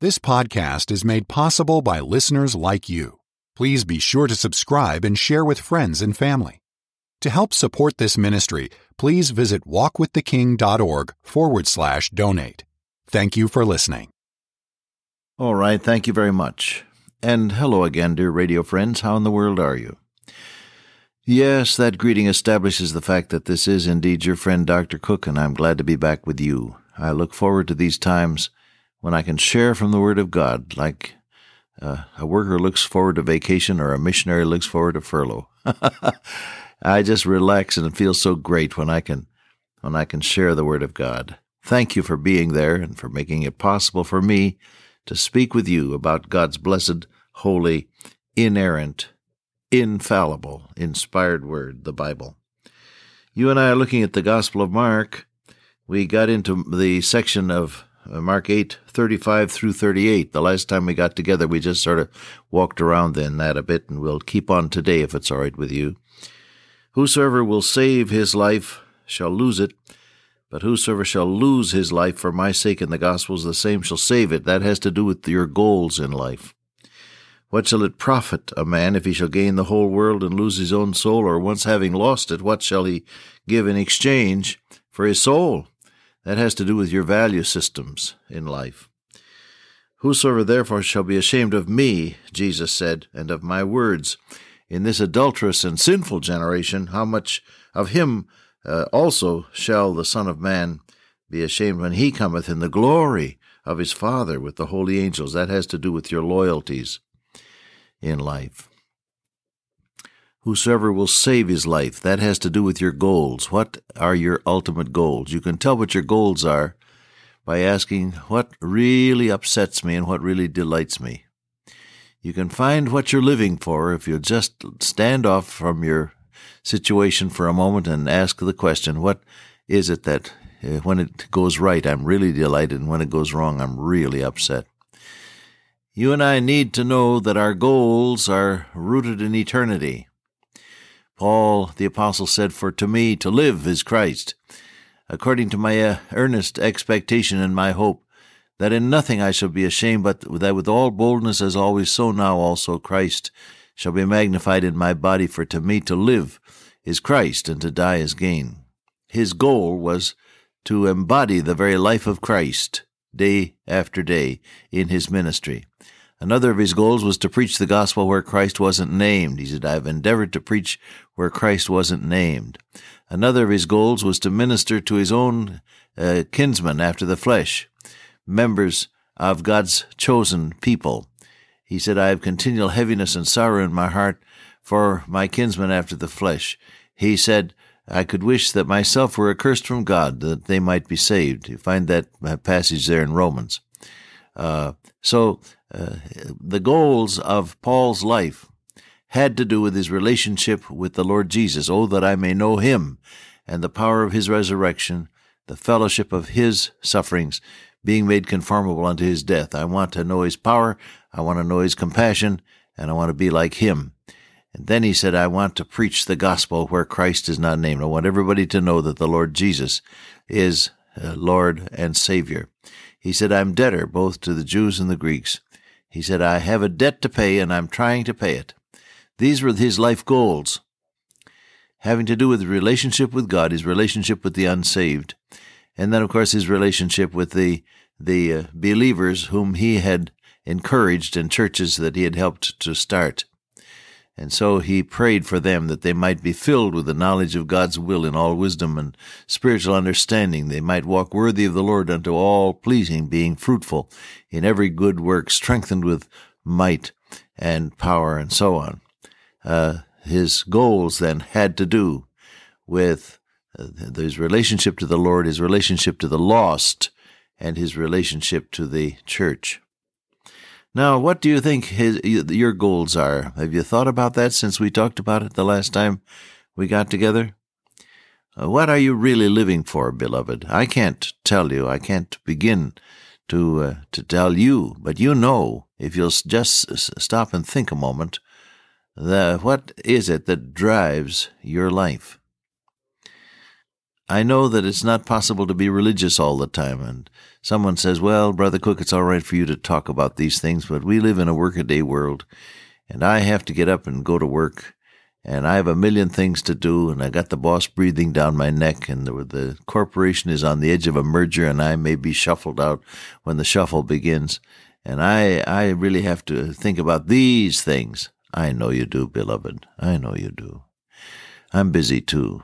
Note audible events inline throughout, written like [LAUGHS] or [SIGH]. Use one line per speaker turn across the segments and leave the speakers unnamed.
This podcast is made possible by listeners like you. Please be sure to subscribe and share with friends and family. To help support this ministry, please visit walkwiththeking.org forward slash donate. Thank you for listening.
All right, thank you very much. And hello again, dear radio friends. How in the world are you? Yes, that greeting establishes the fact that this is indeed your friend Dr. Cook, and I'm glad to be back with you. I look forward to these times when I can share from the Word of God, like uh, a worker looks forward to vacation or a missionary looks forward to furlough. [LAUGHS] I just relax and feel so great when I can when I can share the Word of God. Thank you for being there and for making it possible for me to speak with you about God's blessed, holy, inerrant, infallible, inspired Word, the Bible. You and I are looking at the Gospel of Mark. We got into the section of Uh, Mark 8, 35 through 38. The last time we got together, we just sort of walked around in that a bit, and we'll keep on today if it's all right with you. Whosoever will save his life shall lose it, but whosoever shall lose his life for my sake and the gospel's, the same shall save it. That has to do with your goals in life. What shall it profit a man if he shall gain the whole world and lose his own soul, or once having lost it, what shall he give in exchange for his soul? That has to do with your value systems in life. Whosoever therefore shall be ashamed of me, Jesus said, and of my words, in this adulterous and sinful generation, how much of him uh, also shall the Son of Man be ashamed when he cometh in the glory of his Father with the holy angels? That has to do with your loyalties in life. Whosoever will save his life, that has to do with your goals. What are your ultimate goals? You can tell what your goals are by asking what really upsets me and what really delights me. You can find what you're living for if you just stand off from your situation for a moment and ask the question, what is it that uh, when it goes right, I'm really delighted, and when it goes wrong, I'm really upset? You and I need to know that our goals are rooted in eternity. Paul the Apostle said, For to me to live is Christ, according to my uh, earnest expectation and my hope, that in nothing I shall be ashamed, but that with all boldness as always, so now also Christ shall be magnified in my body, for to me to live is Christ, and to die is gain. His goal was to embody the very life of Christ day after day in his ministry. Another of his goals was to preach the gospel where Christ wasn't named. He said, I have endeavored to preach where Christ wasn't named. Another of his goals was to minister to his own uh, kinsmen after the flesh, members of God's chosen people. He said, I have continual heaviness and sorrow in my heart for my kinsmen after the flesh. He said, I could wish that myself were accursed from God, that they might be saved. You find that uh, passage there in Romans. Uh, so uh, the goals of Paul's life had to do with his relationship with the Lord Jesus. Oh, that I may know him and the power of his resurrection, the fellowship of his sufferings, being made conformable unto his death. I want to know his power, I want to know his compassion, and I want to be like him. And then he said, I want to preach the gospel where Christ is not named. I want everybody to know that the Lord Jesus is uh, Lord and Savior. He said, I'm debtor both to the Jews and the Greeks. He said, I have a debt to pay and I'm trying to pay it. These were his life goals, having to do with relationship with God, his relationship with the unsaved, and then, of course, his relationship with the, the uh, believers whom he had encouraged in churches that he had helped to start. And so he prayed for them that they might be filled with the knowledge of God's will in all wisdom and spiritual understanding. They might walk worthy of the Lord unto all pleasing, being fruitful in every good work, strengthened with might and power, and so on. Uh, his goals then had to do with uh, his relationship to the Lord, his relationship to the lost, and his relationship to the church. Now, what do you think his, your goals are? Have you thought about that since we talked about it the last time we got together? Uh, what are you really living for, beloved? I can't tell you. I can't begin to uh, to tell you, but you know if you'll just stop and think a moment. The, what is it that drives your life? I know that it's not possible to be religious all the time. And someone says, well, Brother Cook, it's all right for you to talk about these things, but we live in a workaday world and I have to get up and go to work and I have a million things to do and I got the boss breathing down my neck and the, the corporation is on the edge of a merger and I may be shuffled out when the shuffle begins. And I, I really have to think about these things. I know you do, beloved. I know you do. I'm busy too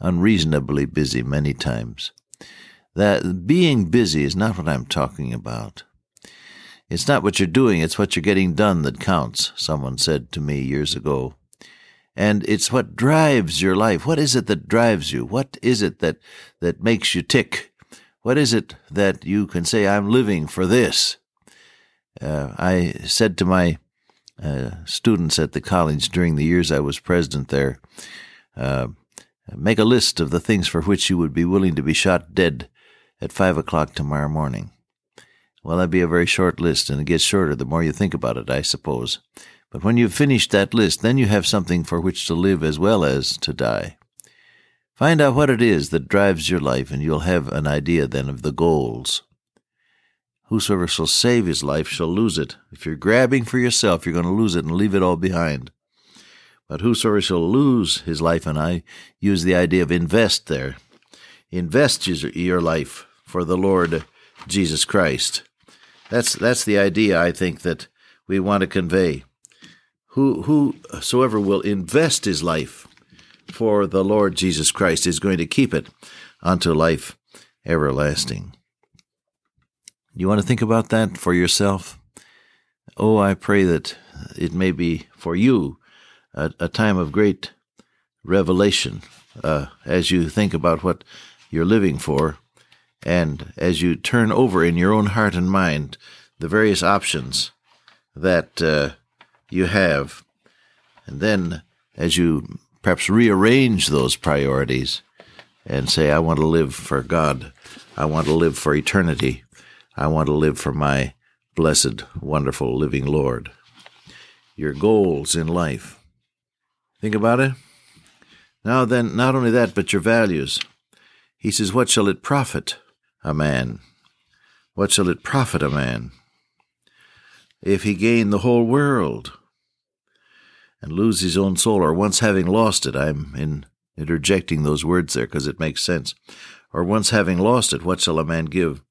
unreasonably busy many times. That being busy is not what I'm talking about. It's not what you're doing, it's what you're getting done that counts, someone said to me years ago. And it's what drives your life. What is it that drives you? What is it that, that makes you tick? What is it that you can say, I'm living for this? Uh, I said to my uh, students at the college during the years I was president there, uh, Make a list of the things for which you would be willing to be shot dead at five o'clock tomorrow morning. Well, that'd be a very short list, and it gets shorter the more you think about it, I suppose. But when you've finished that list, then you have something for which to live as well as to die. Find out what it is that drives your life, and you'll have an idea then of the goals. Whosoever shall save his life shall lose it. If you're grabbing for yourself, you're going to lose it and leave it all behind. But whosoever shall lose his life, and I use the idea of invest there, invest your life for the Lord Jesus Christ. That's that's the idea I think that we want to convey. Who whosoever will invest his life for the Lord Jesus Christ is going to keep it unto life everlasting. You want to think about that for yourself? Oh, I pray that it may be for you a, a time of great revelation uh, as you think about what you're living for and as you turn over in your own heart and mind the various options that uh, you have. And then as you perhaps rearrange those priorities and say, I want to live for God, I want to live for eternity, I want to live for my blessed, wonderful living Lord. Your goals in life Think about it. Now then, not only that, but your values. He says, What shall it profit a man? What shall it profit a man if he gain the whole world and lose his own soul, or once having lost it? I'm in interjecting those words there because it makes sense. Or once having lost it, what shall a man give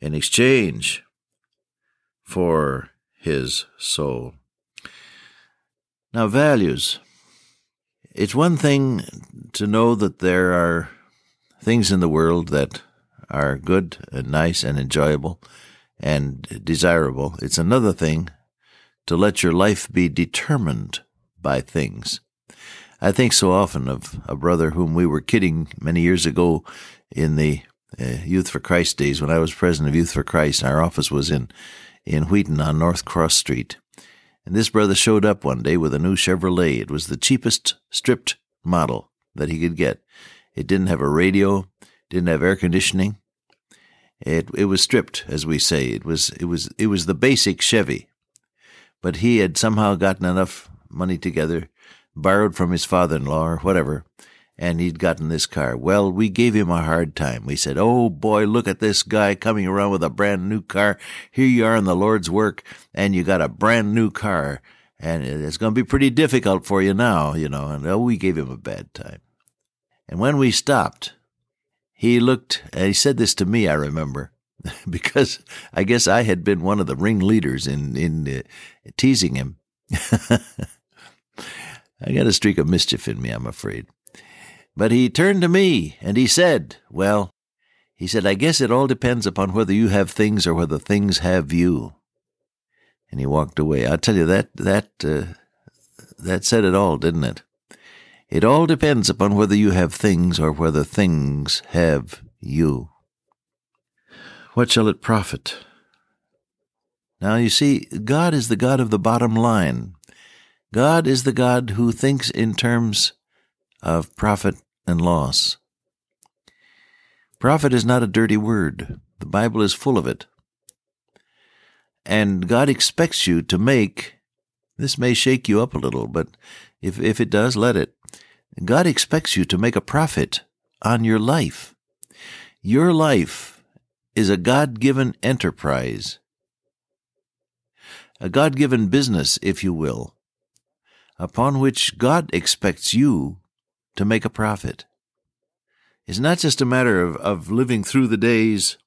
in exchange for his soul? Now, values. It's one thing to know that there are things in the world that are good and nice and enjoyable and desirable. It's another thing to let your life be determined by things. I think so often of a brother whom we were kidding many years ago in the uh, Youth for Christ days when I was president of Youth for Christ. Our office was in in Wheaton on North Cross Street, and this brother showed up one day with a new Chevrolet. It was the cheapest stripped model that he could get. It didn't have a radio, didn't have air conditioning. It it was stripped, as we say. It was it was it was the basic Chevy. But he had somehow gotten enough money together, borrowed from his father-in-law or whatever, and he'd gotten this car. Well, we gave him a hard time. We said, Oh boy, look at this guy coming around with a brand new car. Here you are in the Lord's work, and you got a brand new car, and it's going to be pretty difficult for you now, you know. And oh, we gave him a bad time. And when we stopped, he looked, and he said this to me, I remember, [LAUGHS] because I guess I had been one of the ringleaders in, in uh, teasing him. [LAUGHS] I got a streak of mischief in me, I'm afraid. But he turned to me and he said, Well, he said, I guess it all depends upon whether you have things or whether things have you. And he walked away. I tell you that that uh, that said it all, didn't it? It all depends upon whether you have things or whether things have you. What shall it profit? Now you see, God is the God of the bottom line. God is the God who thinks in terms of profit and loss. Profit is not a dirty word. The Bible is full of it. And God expects you to make, this may shake you up a little, but if, if it does, let it. God expects you to make a profit on your life. Your life is a God given enterprise, a God given business, if you will, upon which God expects you to make a profit. It's not just a matter of, of living through the days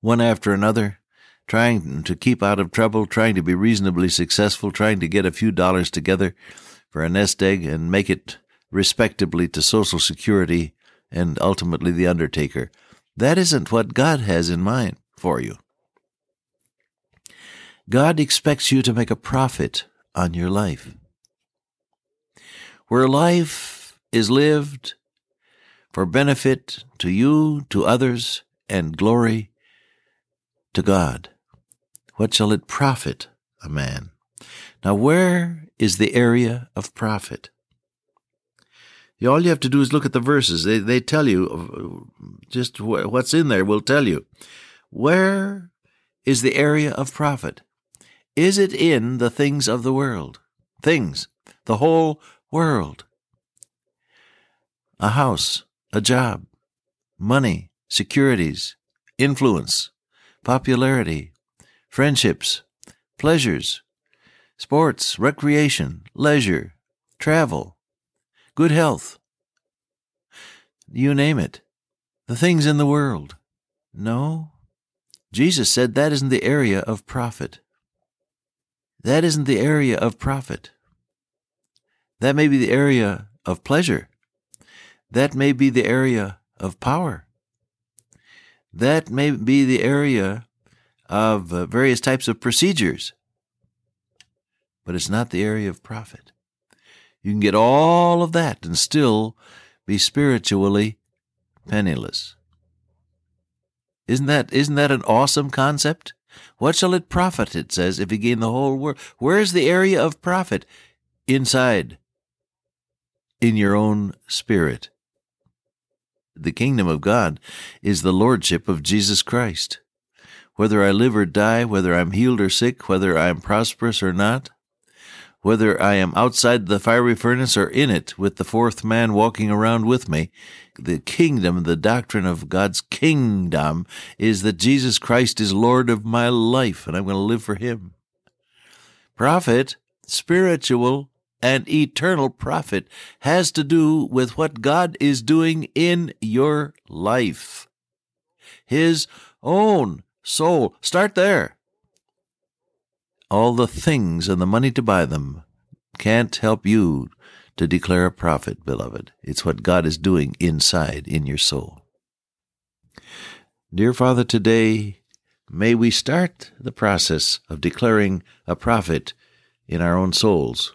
one after another, trying to keep out of trouble, trying to be reasonably successful, trying to get a few dollars together for a nest egg and make it respectably to Social Security and ultimately the undertaker. That isn't what God has in mind for you. God expects you to make a profit on your life. Where life is lived for benefit to you, to others, and glory to God. What shall it profit a man? Now, where is the area of profit? All you have to do is look at the verses. They, they tell you uh, just what's in there, will tell you. Where is the area of profit? Is it in the things of the world? Things, the whole world. A house, a job, money, securities, influence, popularity, friendships, pleasures, sports, recreation, leisure, travel, good health. You name it. The things in the world. No. Jesus said that isn't the area of profit. That isn't the area of profit. That may be the area of pleasure. That may be the area of power. That may be the area of uh, various types of procedures. But it's not the area of profit. You can get all of that and still be spiritually penniless. Isn't that isn't that an awesome concept? What shall it profit, it says, if you gain the whole world? Where's the area of profit? Inside. In your own spirit. The kingdom of God is the lordship of Jesus Christ. Whether I live or die, whether I'm healed or sick, whether I am prosperous or not, whether I am outside the fiery furnace or in it with the fourth man walking around with me, the kingdom, the doctrine of God's kingdom is that Jesus Christ is Lord of my life and I'm going to live for Him. Profit, spiritual and eternal profit, has to do with what God is doing in your life. His own soul. Start there all the things and the money to buy them can't help you to declare a profit, beloved. It's what God is doing inside in your soul. Dear Father, today may we start the process of declaring a profit in our own souls